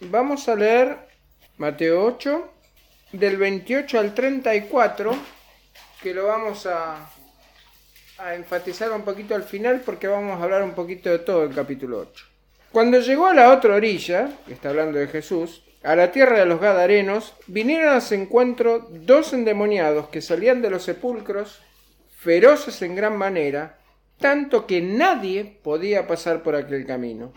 vamos a leer Mateo 8, del 28 al 34, que lo vamos a, a enfatizar un poquito al final porque vamos a hablar un poquito de todo el capítulo 8. Cuando llegó a la otra orilla, que está hablando de Jesús, a la tierra de los Gadarenos, vinieron a su encuentro dos endemoniados que salían de los sepulcros, feroces en gran manera, tanto que nadie podía pasar por aquel camino.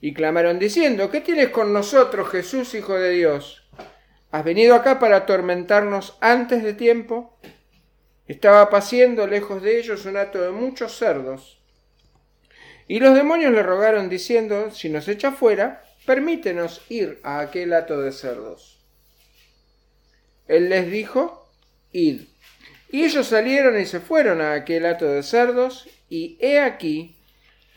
Y clamaron diciendo, ¿qué tienes con nosotros, Jesús, Hijo de Dios? ¿Has venido acá para atormentarnos antes de tiempo? Estaba paciendo lejos de ellos un hato de muchos cerdos. Y los demonios le rogaron diciendo, si nos echa fuera, permítenos ir a aquel hato de cerdos. Él les dijo, id. Y ellos salieron y se fueron a aquel hato de cerdos, y he aquí,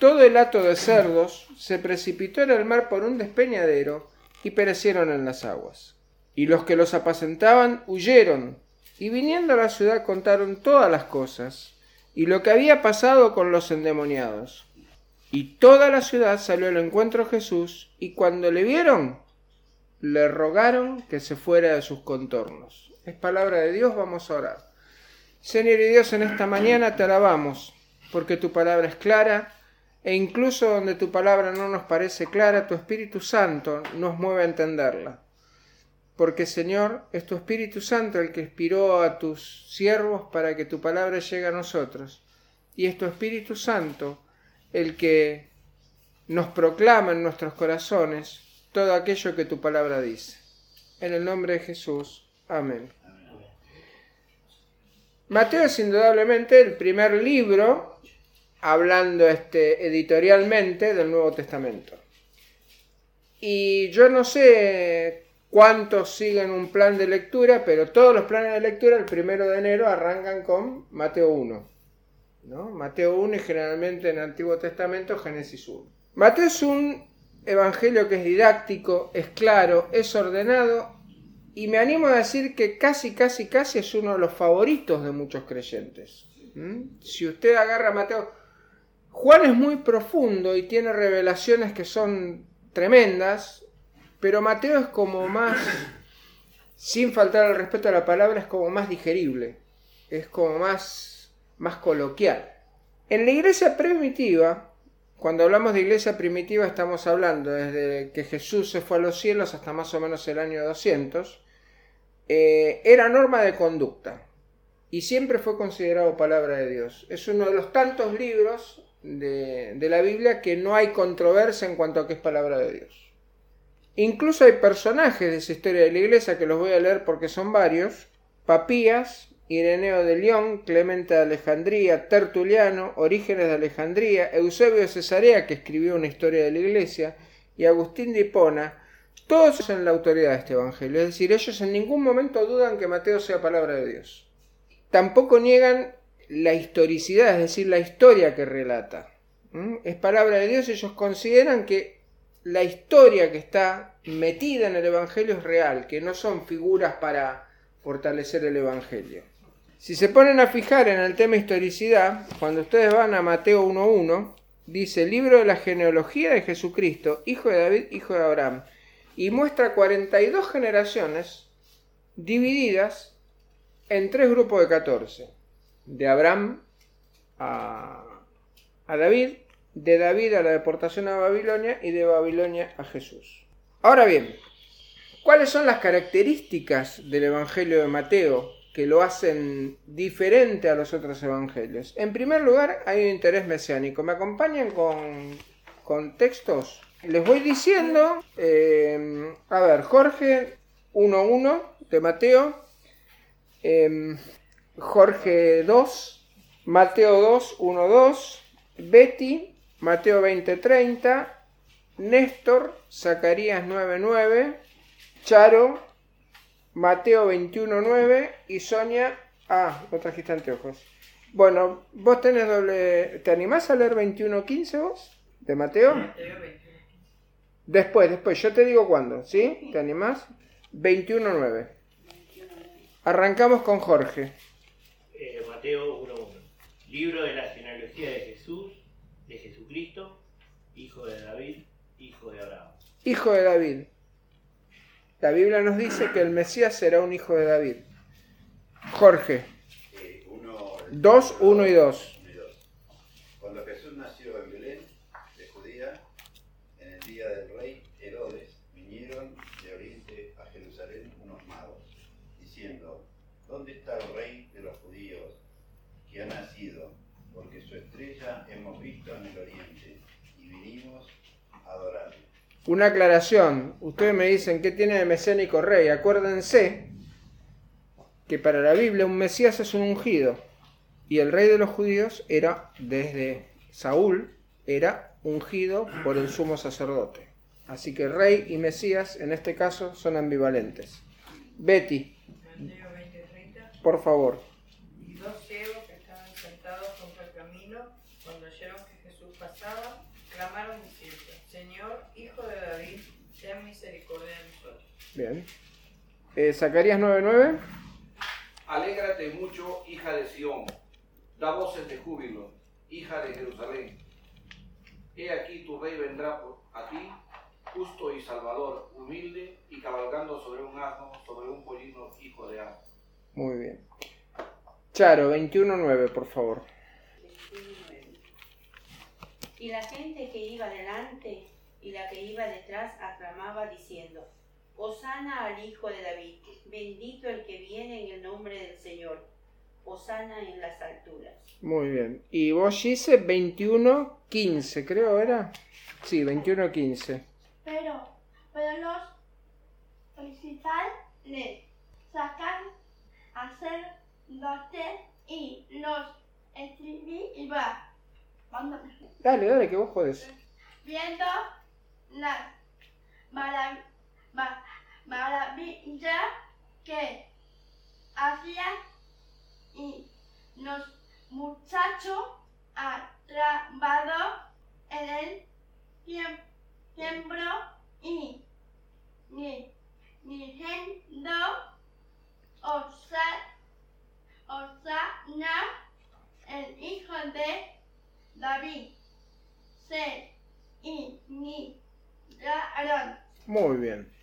todo el hato de cerdos se precipitó en el mar por un despeñadero y perecieron en las aguas. Y los que los apacentaban huyeron, y viniendo a la ciudad contaron todas las cosas, y lo que había pasado con los endemoniados. Y toda la ciudad salió al encuentro de Jesús, y cuando le vieron, le rogaron que se fuera de sus contornos. Es palabra de Dios, vamos a orar. Señor y Dios, en esta mañana te alabamos porque tu palabra es clara, e incluso donde tu palabra no nos parece clara, tu Espíritu Santo nos mueve a entenderla. Porque Señor, es tu Espíritu Santo el que inspiró a tus siervos para que tu palabra llegue a nosotros. Y es tu Espíritu Santo el que nos proclama en nuestros corazones todo aquello que tu palabra dice. En el nombre de Jesús. Amén. Mateo es indudablemente el primer libro hablando este, editorialmente del Nuevo Testamento. Y yo no sé cuántos siguen un plan de lectura, pero todos los planes de lectura el primero de enero arrancan con Mateo 1. ¿no? Mateo 1 y generalmente en el Antiguo Testamento Génesis 1. Mateo es un evangelio que es didáctico, es claro, es ordenado y me animo a decir que casi, casi, casi es uno de los favoritos de muchos creyentes. Si usted agarra Mateo, Juan es muy profundo y tiene revelaciones que son tremendas, pero Mateo es como más, sin faltar al respeto a la palabra, es como más digerible, es como más, más coloquial. En la iglesia primitiva, cuando hablamos de iglesia primitiva estamos hablando desde que Jesús se fue a los cielos hasta más o menos el año 200, eh, era norma de conducta y siempre fue considerado palabra de Dios. Es uno de los tantos libros de, la Biblia que no hay controversia en cuanto a que es palabra de Dios. Incluso hay personajes de esa historia de la iglesia que los voy a leer porque son varios. Papías, Ireneo de León, Clemente de Alejandría, Tertuliano, Orígenes de Alejandría, Eusebio de Cesarea, que escribió una historia de la iglesia, y Agustín de Hipona, todos son la autoridad de este evangelio. Es decir, ellos en ningún momento dudan que Mateo sea palabra de Dios. Tampoco niegan la historicidad, es decir, la historia que relata. Es palabra de Dios, ellos consideran que la historia que está metida en el Evangelio es real, que no son figuras para fortalecer el Evangelio. Si se ponen a fijar en el tema historicidad, cuando ustedes van a Mateo 1.1, dice libro de la genealogía de Jesucristo, hijo de David, hijo de Abraham, y muestra 42 generaciones divididas en tres grupos de 14 de Abraham a, David, de David a la deportación a Babilonia y de Babilonia a Jesús. Ahora bien, ¿cuáles son las características del Evangelio de Mateo que lo hacen diferente a los otros evangelios? En primer lugar, hay un interés mesiánico. ¿Me acompañan con, con textos? Les voy diciendo, eh, a ver, Jorge 1.1 de Mateo, eh, Jorge 2, Mateo 2, 1, 2, Betty, Mateo 20, 30, Néstor, Zacarías 9, 9, Charo, Mateo 21, 9 y Sonia, ah, no trajiste anteojos. Bueno, vos tenés doble, ¿te animás a leer 21, 15 vos? ¿De Mateo? Después, después, yo te digo cuándo, ¿sí? ¿Te animás? 21, 9. Arrancamos con Jorge. Mateo 1.1. Libro de la genealogía de Jesús, de Jesucristo, hijo de David, hijo de Abraham. Hijo de David. La Biblia nos dice que el Mesías será un hijo de David. Jorge. 2, 1 y 2. Cuando Jesús nació en Belén, de Judía, en el día del rey Herodes, vinieron de Oriente a Jerusalén unos magos, diciendo, ¿dónde está el rey de los judíos que ha nacido? Porque su estrella hemos visto en el Oriente y vinimos a adorarle. Una aclaración, ustedes me dicen, ¿qué tiene de mesiánico rey? Acuérdense que para la Biblia un Mesías es un ungido. Y el rey de los judíos era, desde Saúl, era ungido por el sumo sacerdote. Así que rey y Mesías en este caso son ambivalentes. Betty, por favor. Clamaron diciendo, Señor, Hijo de David, ten misericordia de nosotros. Bien. Eh, Zacarías 9:9. Alégrate mucho, hija de Sión Da voces de júbilo, hija de Jerusalén. He aquí tu rey vendrá a ti, justo y salvador, humilde y cabalgando sobre un asno, sobre un pollino hijo de asno. Muy bien. Charo, 21.9, por favor. Y la gente que iba delante y la que iba detrás aclamaba diciendo, Osana al Hijo de David, bendito el que viene en el nombre del Señor Osana en las alturas. Muy bien. Y vos dice 21, 15, creo era. Sí, 21, 15. Pero, pero los principales sacan a ser dote y los va. Dale, dale, que vos podés. Viendo las maravillas que hacían y los muchachos atrapados en el tiempo y ni, diciendo Osana, el hijo de David, se iniciaron. Muy bien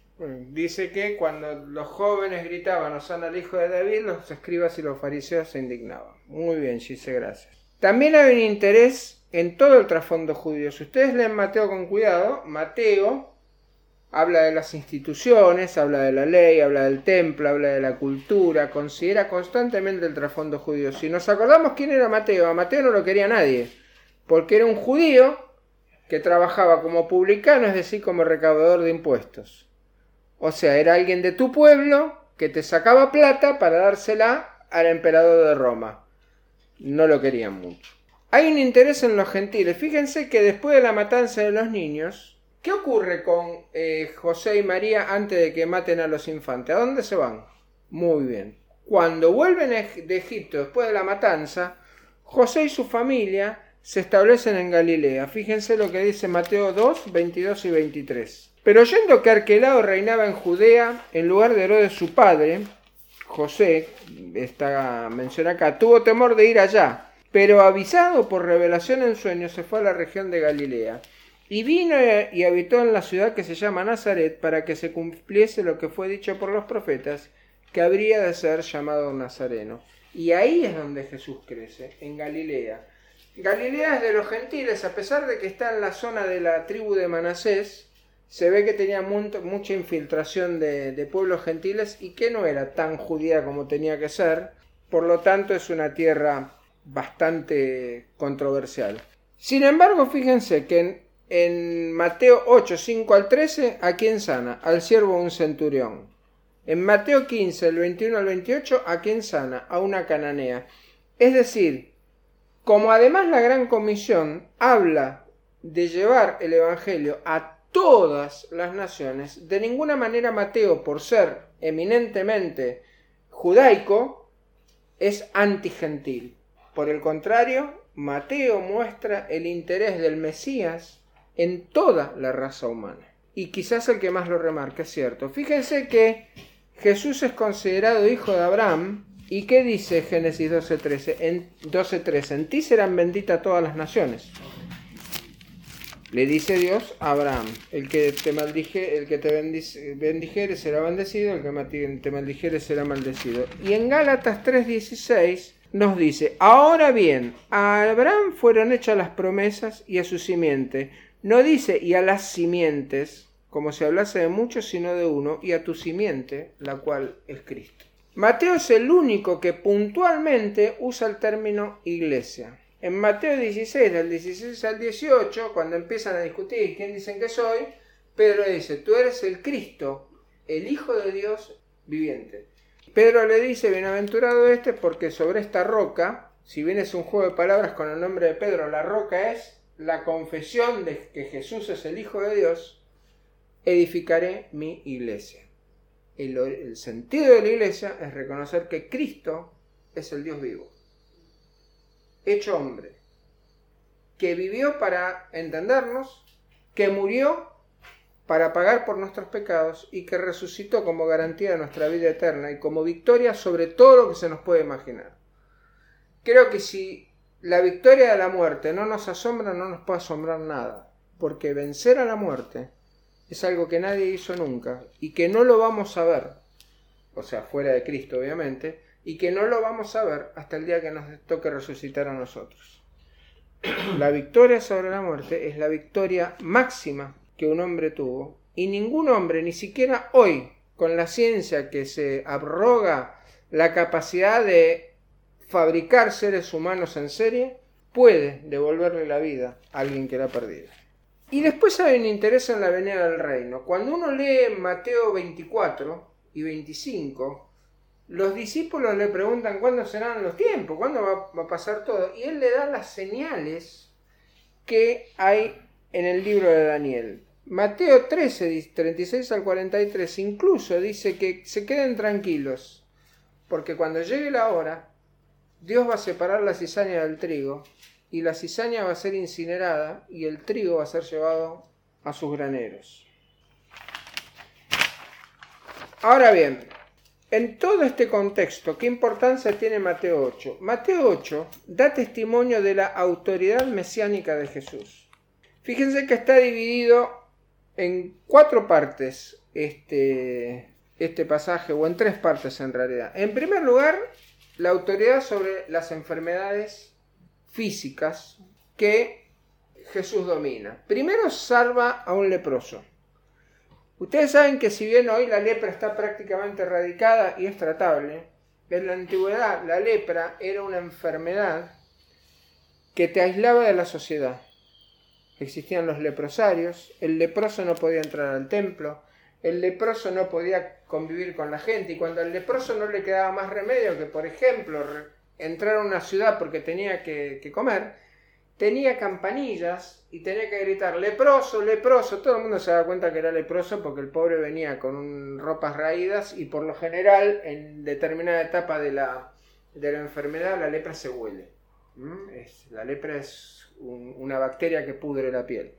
dice que cuando los jóvenes gritaban Osana al hijo de David, los escribas y los fariseos se indignaban. Muy bien, dice gracias. También hay un interés en todo el trasfondo judío. Si ustedes leen Mateo con cuidado, Mateo habla de las instituciones, habla de la ley, habla del templo, habla de la cultura, considera constantemente el trasfondo judío. Si nos acordamos quién era Mateo, a Mateo no lo quería nadie, porque era un judío que trabajaba como publicano, es decir, como recaudador de impuestos. O sea, era alguien de tu pueblo que te sacaba plata para dársela al emperador de Roma. No lo querían mucho. Hay un interés en los gentiles. Fíjense que después de la matanza de los niños, ¿qué ocurre con eh, José y María antes de que maten a los infantes? ¿A dónde se van? Muy bien. Cuando vuelven de Egipto después de la matanza, José y su familia se establecen en Galilea. Fíjense lo que dice Mateo 2, 22 y 23. Pero oyendo que Arquelao reinaba en Judea, en lugar de Herodes su padre, José, está menciona acá, tuvo temor de ir allá, pero avisado por revelación en sueños se fue a la región de Galilea. Y vino y habitó en la ciudad que se llama Nazaret para que se cumpliese lo que fue dicho por los profetas, que habría de ser llamado Nazareno. Y ahí es donde Jesús crece, en Galilea. Galilea es de los gentiles, a pesar de que está en la zona de la tribu de Manasés, se ve que tenía mucha infiltración de, pueblos gentiles y que no era tan judía como tenía que ser, por lo tanto es una tierra bastante controversial. Sin embargo, fíjense que en, en Mateo 8, 5 al 13, ¿a quién sana? Al siervo un centurión. En Mateo 15, el 21 al 28, ¿a quién sana? A una cananea. Es decir, como además la Gran Comisión habla de llevar el Evangelio a todas las naciones. De ninguna manera Mateo, por ser eminentemente judaico, es antigentil. Por el contrario, Mateo muestra el interés del Mesías en toda la raza humana. Y quizás el que más lo remarca, es cierto. Fíjense que Jesús es considerado hijo de Abraham. ¿Y qué dice Génesis 12.13? En 12.13, en ti serán benditas todas las naciones. Le dice Dios a Abraham, el que te maldije, el que te bendijere será bendecido, el que te maldijere será maldecido. Y en Gálatas 3:16 nos dice, ahora bien, a Abraham fueron hechas las promesas y a su simiente. No dice y a las simientes, como si hablase de muchos, sino de uno, y a tu simiente, la cual es Cristo. Mateo es el único que puntualmente usa el término iglesia. En Mateo 16, del 16 al 18, cuando empiezan a discutir quién dicen que soy, Pedro dice, tú eres el Cristo, el Hijo de Dios viviente. Pedro le dice, bienaventurado este, porque sobre esta roca, si bien es un juego de palabras con el nombre de Pedro, la roca es la confesión de que Jesús es el Hijo de Dios, edificaré mi iglesia. El, el sentido de la iglesia es reconocer que Cristo es el Dios vivo, hecho hombre, que vivió para entendernos, que murió para pagar por nuestros pecados y que resucitó como garantía de nuestra vida eterna y como victoria sobre todo lo que se nos puede imaginar. Creo que si la victoria de la muerte no nos asombra, no nos puede asombrar nada, porque vencer a la muerte es algo que nadie hizo nunca y que no lo vamos a ver, o sea, fuera de Cristo obviamente, y que no lo vamos a ver hasta el día que nos toque resucitar a nosotros. La victoria sobre la muerte es la victoria máxima que un hombre tuvo y ningún hombre, ni siquiera hoy, con la ciencia que se abroga la capacidad de fabricar seres humanos en serie, puede devolverle la vida a alguien que la ha perdido. Y después hay un interés en la venida del reino. Cuando uno lee Mateo 24 y 25, los discípulos le preguntan cuándo serán los tiempos, cuándo va, a pasar todo, y él le da las señales que hay en el libro de Daniel. Mateo 13, 36 al 43, incluso dice que se queden tranquilos, porque cuando llegue la hora, Dios va a separar la cizaña del trigo, y la cizaña va a ser incinerada, y el trigo va a ser llevado a sus graneros. Ahora bien, en todo este contexto, ¿qué importancia tiene Mateo 8? Mateo 8 da testimonio de la autoridad mesiánica de Jesús. Fíjense que está dividido en cuatro partes este, este pasaje, o en tres partes en realidad. En primer lugar, la autoridad sobre las enfermedades físicas que Jesús domina. Primero salva a un leproso. Ustedes saben que si bien hoy la lepra está prácticamente erradicada y es tratable, en la antigüedad la lepra era una enfermedad que te aislaba de la sociedad. Existían los leprosarios, el leproso no podía entrar al templo, el leproso no podía convivir con la gente y cuando al leproso no le quedaba más remedio que, por ejemplo, entrar a una ciudad porque tenía que, que comer, tenía campanillas y tenía que gritar leproso, leproso. Todo el mundo se da cuenta que era leproso porque el pobre venía con ropas raídas y por lo general en determinada etapa de la, de la enfermedad la lepra se huele. Es, la lepra es un, una bacteria que pudre la piel.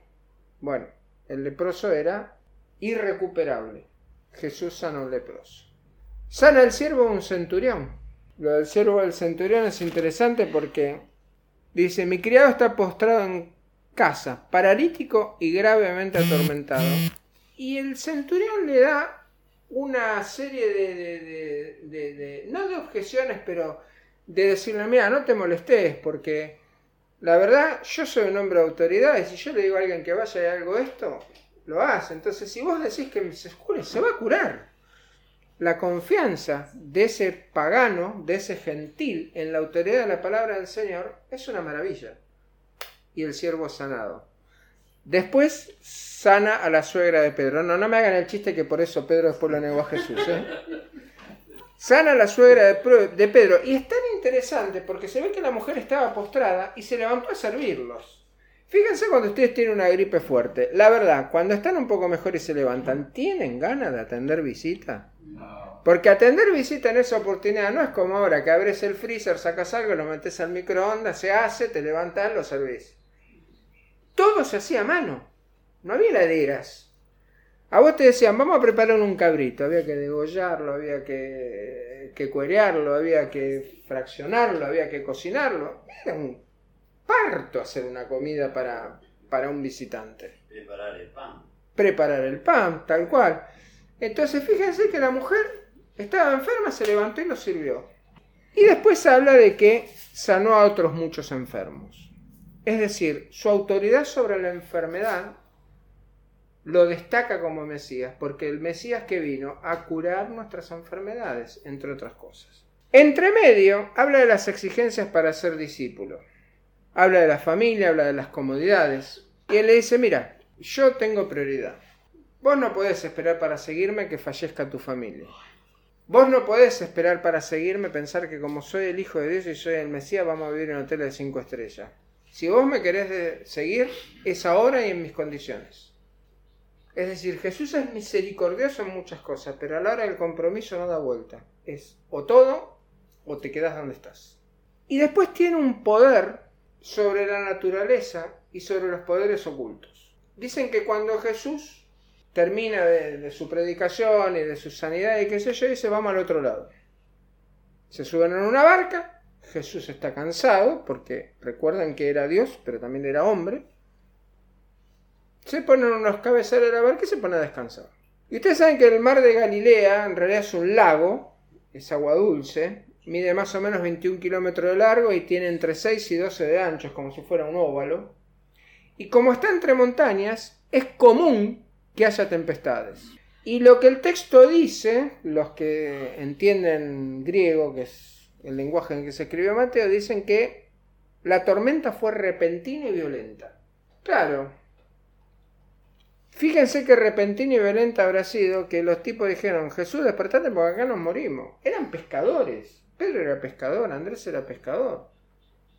Bueno, el leproso era irrecuperable. Jesús sana un leproso. Sana el siervo a un centurión. Lo del siervo del centurión es interesante porque dice, mi criado está postrado en casa, paralítico y gravemente atormentado. Y el centurión le da una serie de, no de objeciones, pero de decirle, mira, no te molestes, porque la verdad, yo soy un hombre de autoridad y si yo le digo a alguien que vaya y algo esto, lo hace. Entonces, si vos decís que se cure, se va a curar. La confianza de ese pagano, de ese gentil, en la autoridad de la palabra del Señor es una maravilla. Y el siervo sanado. Después sana a la suegra de Pedro. No, no me hagan el chiste que por eso Pedro después lo negó a Jesús. ¿eh? Sana a la suegra de Pedro. Y es tan interesante porque se ve que la mujer estaba postrada y se levantó a servirlos. Fíjense cuando ustedes tienen una gripe fuerte. La verdad, cuando están un poco mejor y se levantan, ¿tienen ganas de atender visita? Porque atender visita en esa oportunidad no es como ahora que abres el freezer, sacas algo, lo metes al microondas, se hace, te levantas, lo servís. Todo se hacía a mano. No había heladeras. A vos te decían, vamos a preparar un cabrito. Había que degollarlo, había que, que cuerearlo, había que fraccionarlo, había que cocinarlo. Era un parto hacer una comida para para un visitante. Preparar el pan. Preparar el pan, tal cual. Entonces fíjense que la mujer estaba enferma, se levantó y lo sirvió. Y después habla de que sanó a otros muchos enfermos. Es decir, su autoridad sobre la enfermedad lo destaca como Mesías, porque el Mesías que vino a curar nuestras enfermedades, entre otras cosas. Entre medio, habla de las exigencias para ser discípulo. Habla de la familia, habla de las comodidades. Y él le dice, mira, yo tengo prioridad. Vos no podés esperar para seguirme que fallezca tu familia. Vos no podés esperar para seguirme pensar que como soy el Hijo de Dios y soy el Mesías vamos a vivir en un hotel de cinco estrellas. Si vos me querés seguir, es ahora y en mis condiciones. Es decir, Jesús es misericordioso en muchas cosas, pero a la hora del compromiso no da vuelta. Es o todo o te quedas donde estás. Y después tiene un poder sobre la naturaleza y sobre los poderes ocultos. Dicen que cuando Jesús termina de, su predicación y de su sanidad y qué sé yo, dice vamos al otro lado. Se suben en una barca, Jesús está cansado, porque recuerdan que era Dios, pero también era hombre. Se ponen unos cabezales de la barca y se pone a descansar. Y ustedes saben que el mar de Galilea en realidad es un lago, es agua dulce, mide más o menos 21 kilómetros de largo y tiene entre 6 y 12 de ancho, como si fuera un óvalo. Y como está entre montañas, es común que haya tempestades. Y lo que el texto dice, los que entienden griego, que es el lenguaje en que se escribió Mateo, dicen que la tormenta fue repentina y violenta. Claro. Fíjense que repentina y violenta habrá sido que los tipos dijeron, Jesús, despertate porque acá nos morimos. Eran pescadores. Pedro era pescador, Andrés era pescador.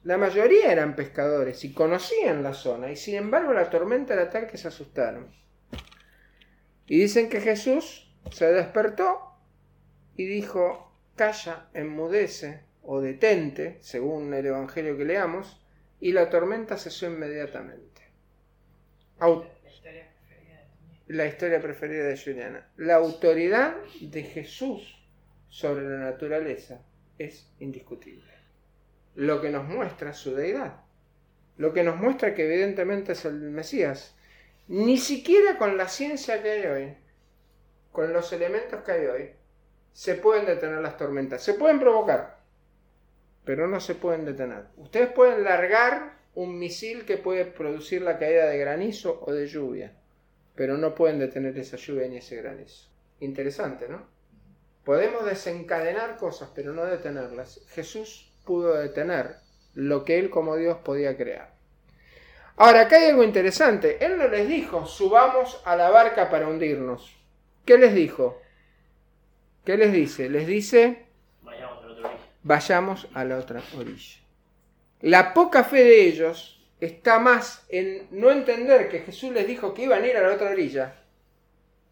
La mayoría eran pescadores y conocían la zona, y sin embargo la tormenta era tal que se asustaron. Y dicen que Jesús se despertó y dijo, calla, enmudece o detente, según el Evangelio que leamos, y la tormenta cesó inmediatamente. la historia preferida de Juliana. La autoridad de Jesús sobre la naturaleza es indiscutible. Lo que nos muestra su deidad. Lo que nos muestra que evidentemente es el Mesías. Ni siquiera con la ciencia que hay hoy, con los elementos que hay hoy, se pueden detener las tormentas. Se pueden provocar, pero no se pueden detener. Ustedes pueden largar un misil que puede producir la caída de granizo o de lluvia, pero no pueden detener esa lluvia ni ese granizo. Interesante, ¿no? Podemos desencadenar cosas, pero no detenerlas. Jesús pudo detener lo que él como Dios podía crear. Ahora, acá hay algo interesante. Él no les dijo, subamos a la barca para hundirnos. ¿Qué les dijo? ¿Qué les dice? Les dice, Vayamos a la otra orilla. vayamos a la otra orilla. La poca fe de ellos está más en no entender que Jesús les dijo que iban a ir a la otra orilla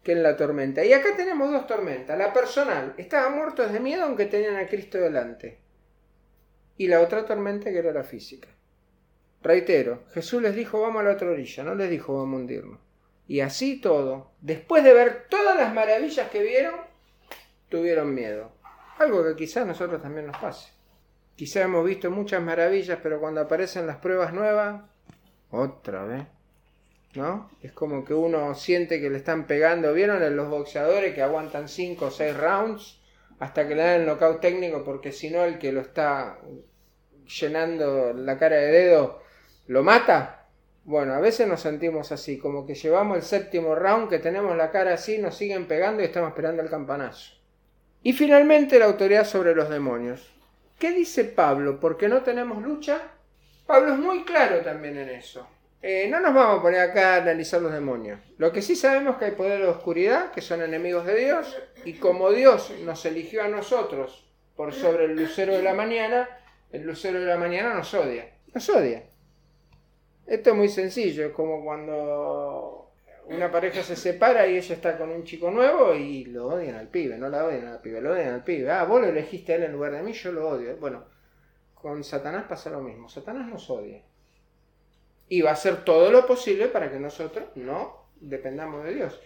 que en la tormenta. Y acá tenemos dos tormentas. La personal, estaban muertos de miedo aunque tenían a Cristo delante. Y la otra tormenta que era la física. Reitero, Jesús les dijo vamos a la otra orilla, no les dijo vamos a hundirnos. Y así todo, después de ver todas las maravillas que vieron, tuvieron miedo. Algo que quizás a nosotros también nos pase. Quizás hemos visto muchas maravillas, pero cuando aparecen las pruebas nuevas, otra vez. ¿No? Es como que uno siente que le están pegando. ¿Vieron en los boxeadores que aguantan 5 o 6 rounds hasta que le dan el knockout técnico? Porque si no, el que lo está llenando la cara de dedo ¿Lo mata? Bueno, a veces nos sentimos así, como que llevamos el séptimo round, que tenemos la cara así, nos siguen pegando y estamos esperando el campanazo. Y finalmente la autoridad sobre los demonios. ¿Qué dice Pablo? ¿Por qué no tenemos lucha? Pablo es muy claro también en eso. Eh, no nos vamos a poner acá a analizar los demonios. Lo que sí sabemos es que hay poder de oscuridad, que son enemigos de Dios, y como Dios nos eligió a nosotros por sobre el lucero de la mañana, el lucero de la mañana nos odia. Nos odia. Esto es muy sencillo, es como cuando una pareja se separa y ella está con un chico nuevo y lo odian al pibe, no la odian al pibe, lo odian al pibe. Ah, vos lo elegiste a él en lugar de mí, yo lo odio. Bueno, con Satanás pasa lo mismo, Satanás nos odia. Y va a hacer todo lo posible para que nosotros no dependamos de Dios.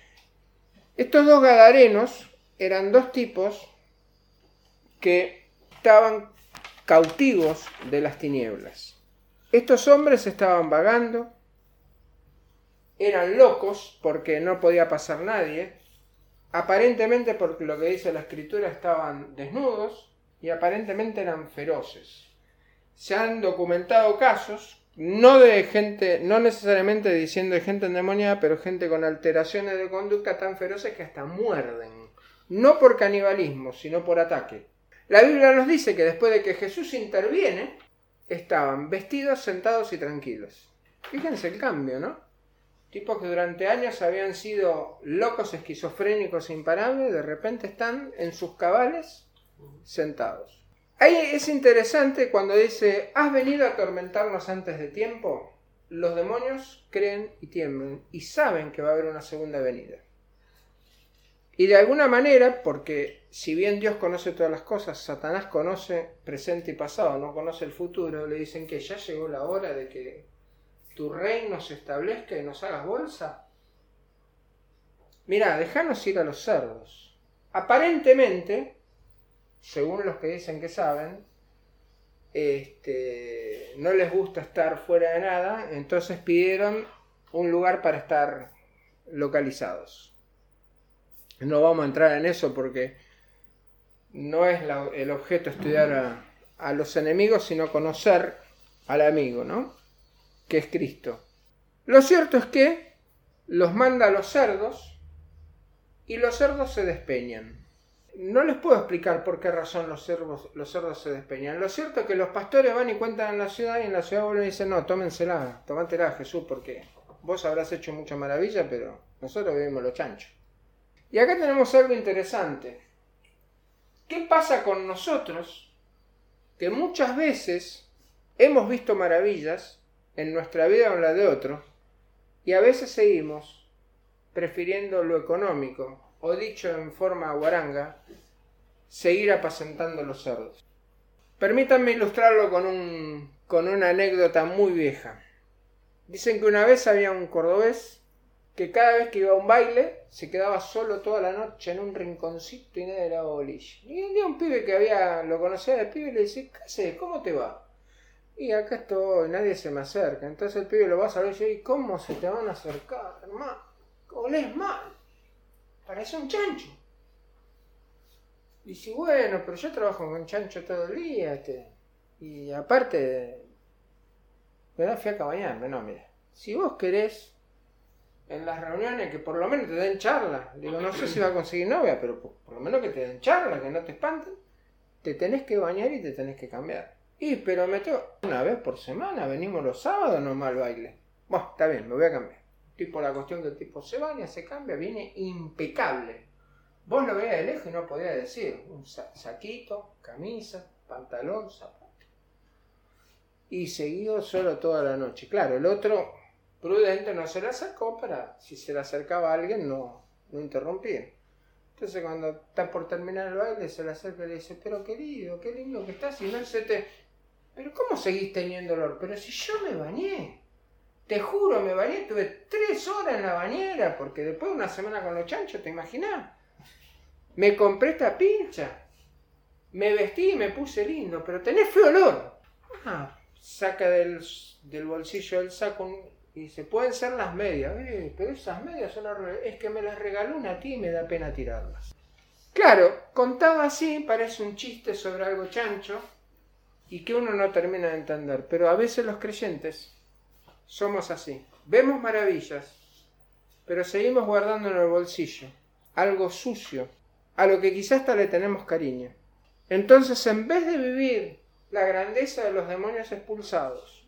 Estos dos gadarenos eran dos tipos que estaban cautivos de las tinieblas. Estos hombres estaban vagando eran locos porque no podía pasar nadie, aparentemente porque lo que dice la escritura estaban desnudos y aparentemente eran feroces. Se han documentado casos, no de gente, no necesariamente diciendo de gente endemoniada, pero gente con alteraciones de conducta tan feroces que hasta muerden, no por canibalismo, sino por ataque. La Biblia nos dice que después de que Jesús interviene, estaban vestidos, sentados y tranquilos. Fíjense el cambio, ¿no? Tipos que durante años habían sido locos, esquizofrénicos, imparables, de repente están en sus cabales sentados. Ahí es interesante cuando dice, ¿has venido a atormentarnos antes de tiempo? Los demonios creen y tiemblan y saben que va a haber una segunda venida. Y de alguna manera, porque si bien Dios conoce todas las cosas, Satanás conoce presente y pasado, no conoce el futuro, le dicen que ya llegó la hora de que tu reino se establezca y nos hagas bolsa. Mira, déjanos ir a los cerdos. Aparentemente, según los que dicen que saben, este, no les gusta estar fuera de nada, entonces pidieron un lugar para estar localizados. No vamos a entrar en eso porque no es el objeto estudiar a, a los enemigos, sino conocer al amigo, ¿no? Que es Cristo. Lo cierto es que los manda a los cerdos y los cerdos se despeñan. No les puedo explicar por qué razón los cerdos, los cerdos se despeñan. Lo cierto es que los pastores van y cuentan en la ciudad y en la ciudad vuelven y dicen, no, tómensela, tómatela Jesús, porque vos habrás hecho mucha maravilla, pero nosotros vivimos los chanchos. Y acá tenemos algo interesante. ¿Qué pasa con nosotros? Que muchas veces hemos visto maravillas en nuestra vida o en la de otros, y a veces seguimos prefiriendo lo económico, o dicho en forma guaranga, seguir apacentando los cerdos. Permítanme ilustrarlo con, un, con una anécdota muy vieja. Dicen que una vez había un cordobés que cada vez que iba a un baile se quedaba solo toda la noche en un rinconcito y nadie le daba bolilla. Y un día un pibe que había, lo conocía de pibe le dice, ¿qué haces? ¿Cómo te va? Y acá estoy, nadie se me acerca. Entonces el pibe lo va a dice, ¿y cómo se te van a acercar, hermano? Olés mal. Parece un chancho. Dice, bueno, pero yo trabajo con chancho todo el día. Este, y aparte, me da fiaca bañarme. No, mira, si vos querés en las reuniones que por lo menos te den charla, digo, no sé si va a conseguir novia, pero por, lo menos que te den charla, que no te espanten, te tenés que bañar y te tenés que cambiar. Y, pero me tengo, una vez por semana, venimos los sábados nomás al baile. Bueno, está bien, me voy a cambiar tipo la cuestión que el tipo se baña, se cambia, viene impecable. Vos lo veías de lejos y no podías decir, un saquito, camisa, pantalón, zapato. Y seguido solo toda la noche. Claro, el otro prudente no se le acercó para, si se le acercaba a alguien, no, no interrumpía. Entonces cuando está por terminar el baile, se le acerca y le dice, pero querido, qué lindo que estás, y no se te... Pero ¿cómo seguís teniendo olor? Pero si yo me bañé. Te juro, me bañé, tuve tres horas en la bañera, porque después de una semana con los chanchos, ¿te imaginas? Me compré esta pincha, me vestí y me puse lindo, pero tenés feo olor. Ah, saca del, del bolsillo del saco y se pueden ser las medias. Eh, pero esas medias son Es que me las regaló una tía y me da pena tirarlas. Claro, contado así parece un chiste sobre algo chancho y que uno no termina de entender, pero a veces los creyentes somos así. Vemos maravillas, pero seguimos guardando en el bolsillo algo sucio, a lo que quizás hasta le tenemos cariño. Entonces, en vez de vivir la grandeza de los demonios expulsados,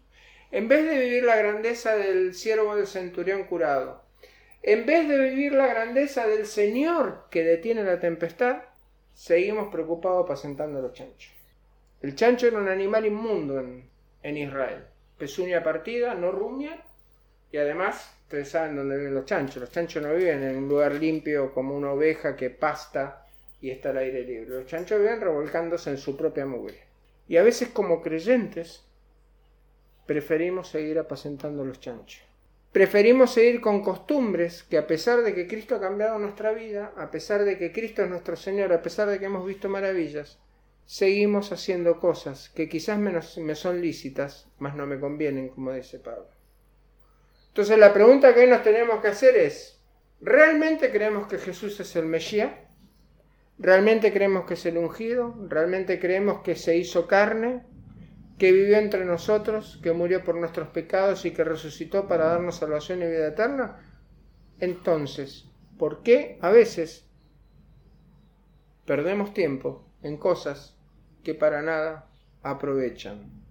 en vez de vivir la grandeza del siervo del centurión curado, en vez de vivir la grandeza del Señor que detiene la tempestad, seguimos preocupados apacentando los chanchos. El chancho era un animal inmundo en, en Israel pezuña partida, no rumia, y además, ustedes saben dónde viven los chanchos. Los chanchos no viven en un lugar limpio como una oveja que pasta y está al aire libre. Los chanchos viven revolcándose en su propia mugre. Y a veces como creyentes preferimos seguir apacentando los chanchos. Preferimos seguir con costumbres que a pesar de que Cristo ha cambiado nuestra vida, a pesar de que Cristo es nuestro Señor, a pesar de que hemos visto maravillas, seguimos haciendo cosas que quizás me son lícitas, mas no me convienen, como dice Pablo. Entonces la pregunta que hoy nos tenemos que hacer es, ¿realmente creemos que Jesús es el Mesías? ¿Realmente creemos que es el ungido? ¿Realmente creemos que se hizo carne? ¿Que vivió entre nosotros? ¿Que murió por nuestros pecados y que resucitó para darnos salvación y vida eterna? Entonces, ¿por qué a veces perdemos tiempo en cosas que para nada aprovechan?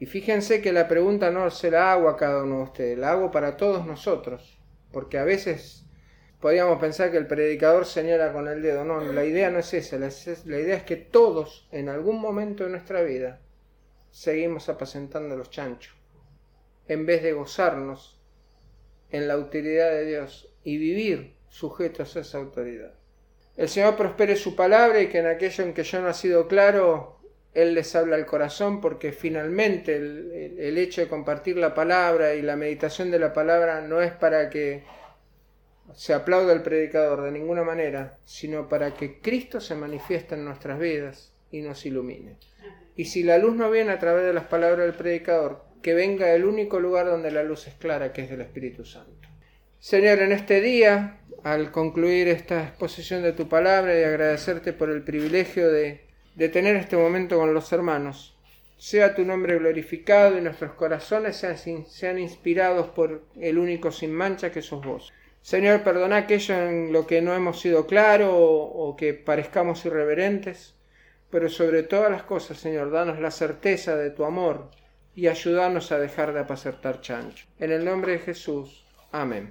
Y fíjense que la pregunta no se la hago a cada uno de ustedes, la hago para todos nosotros, porque a veces podríamos pensar que el predicador señala con el dedo. No, la idea no es esa. La, idea es que todos, en algún momento de nuestra vida, seguimos apacentando los chanchos. En vez de gozarnos en la autoridad de Dios y vivir sujetos a esa autoridad. El Señor prospere su palabra y que en aquello en que yo no ha sido claro, Él les habla al corazón porque finalmente el, el hecho de compartir la palabra y la meditación de la palabra no es para que se aplaude al predicador de ninguna manera, sino para que Cristo se manifieste en nuestras vidas y nos ilumine. Y si la luz no viene a través de las palabras del predicador, que venga el único lugar donde la luz es clara, que es del Espíritu Santo. Señor, en este día, al concluir esta exposición de tu palabra y agradecerte por el privilegio de, de tener este momento con los hermanos, sea tu nombre glorificado y nuestros corazones sean, sean inspirados por el único sin mancha que sos vos. Señor, perdona aquello en lo que no hemos sido claros o, que parezcamos irreverentes, pero sobre todas las cosas, Señor, danos la certeza de tu amor y ayúdanos a dejar de apacertar chancho. En el nombre de Jesús. Amén.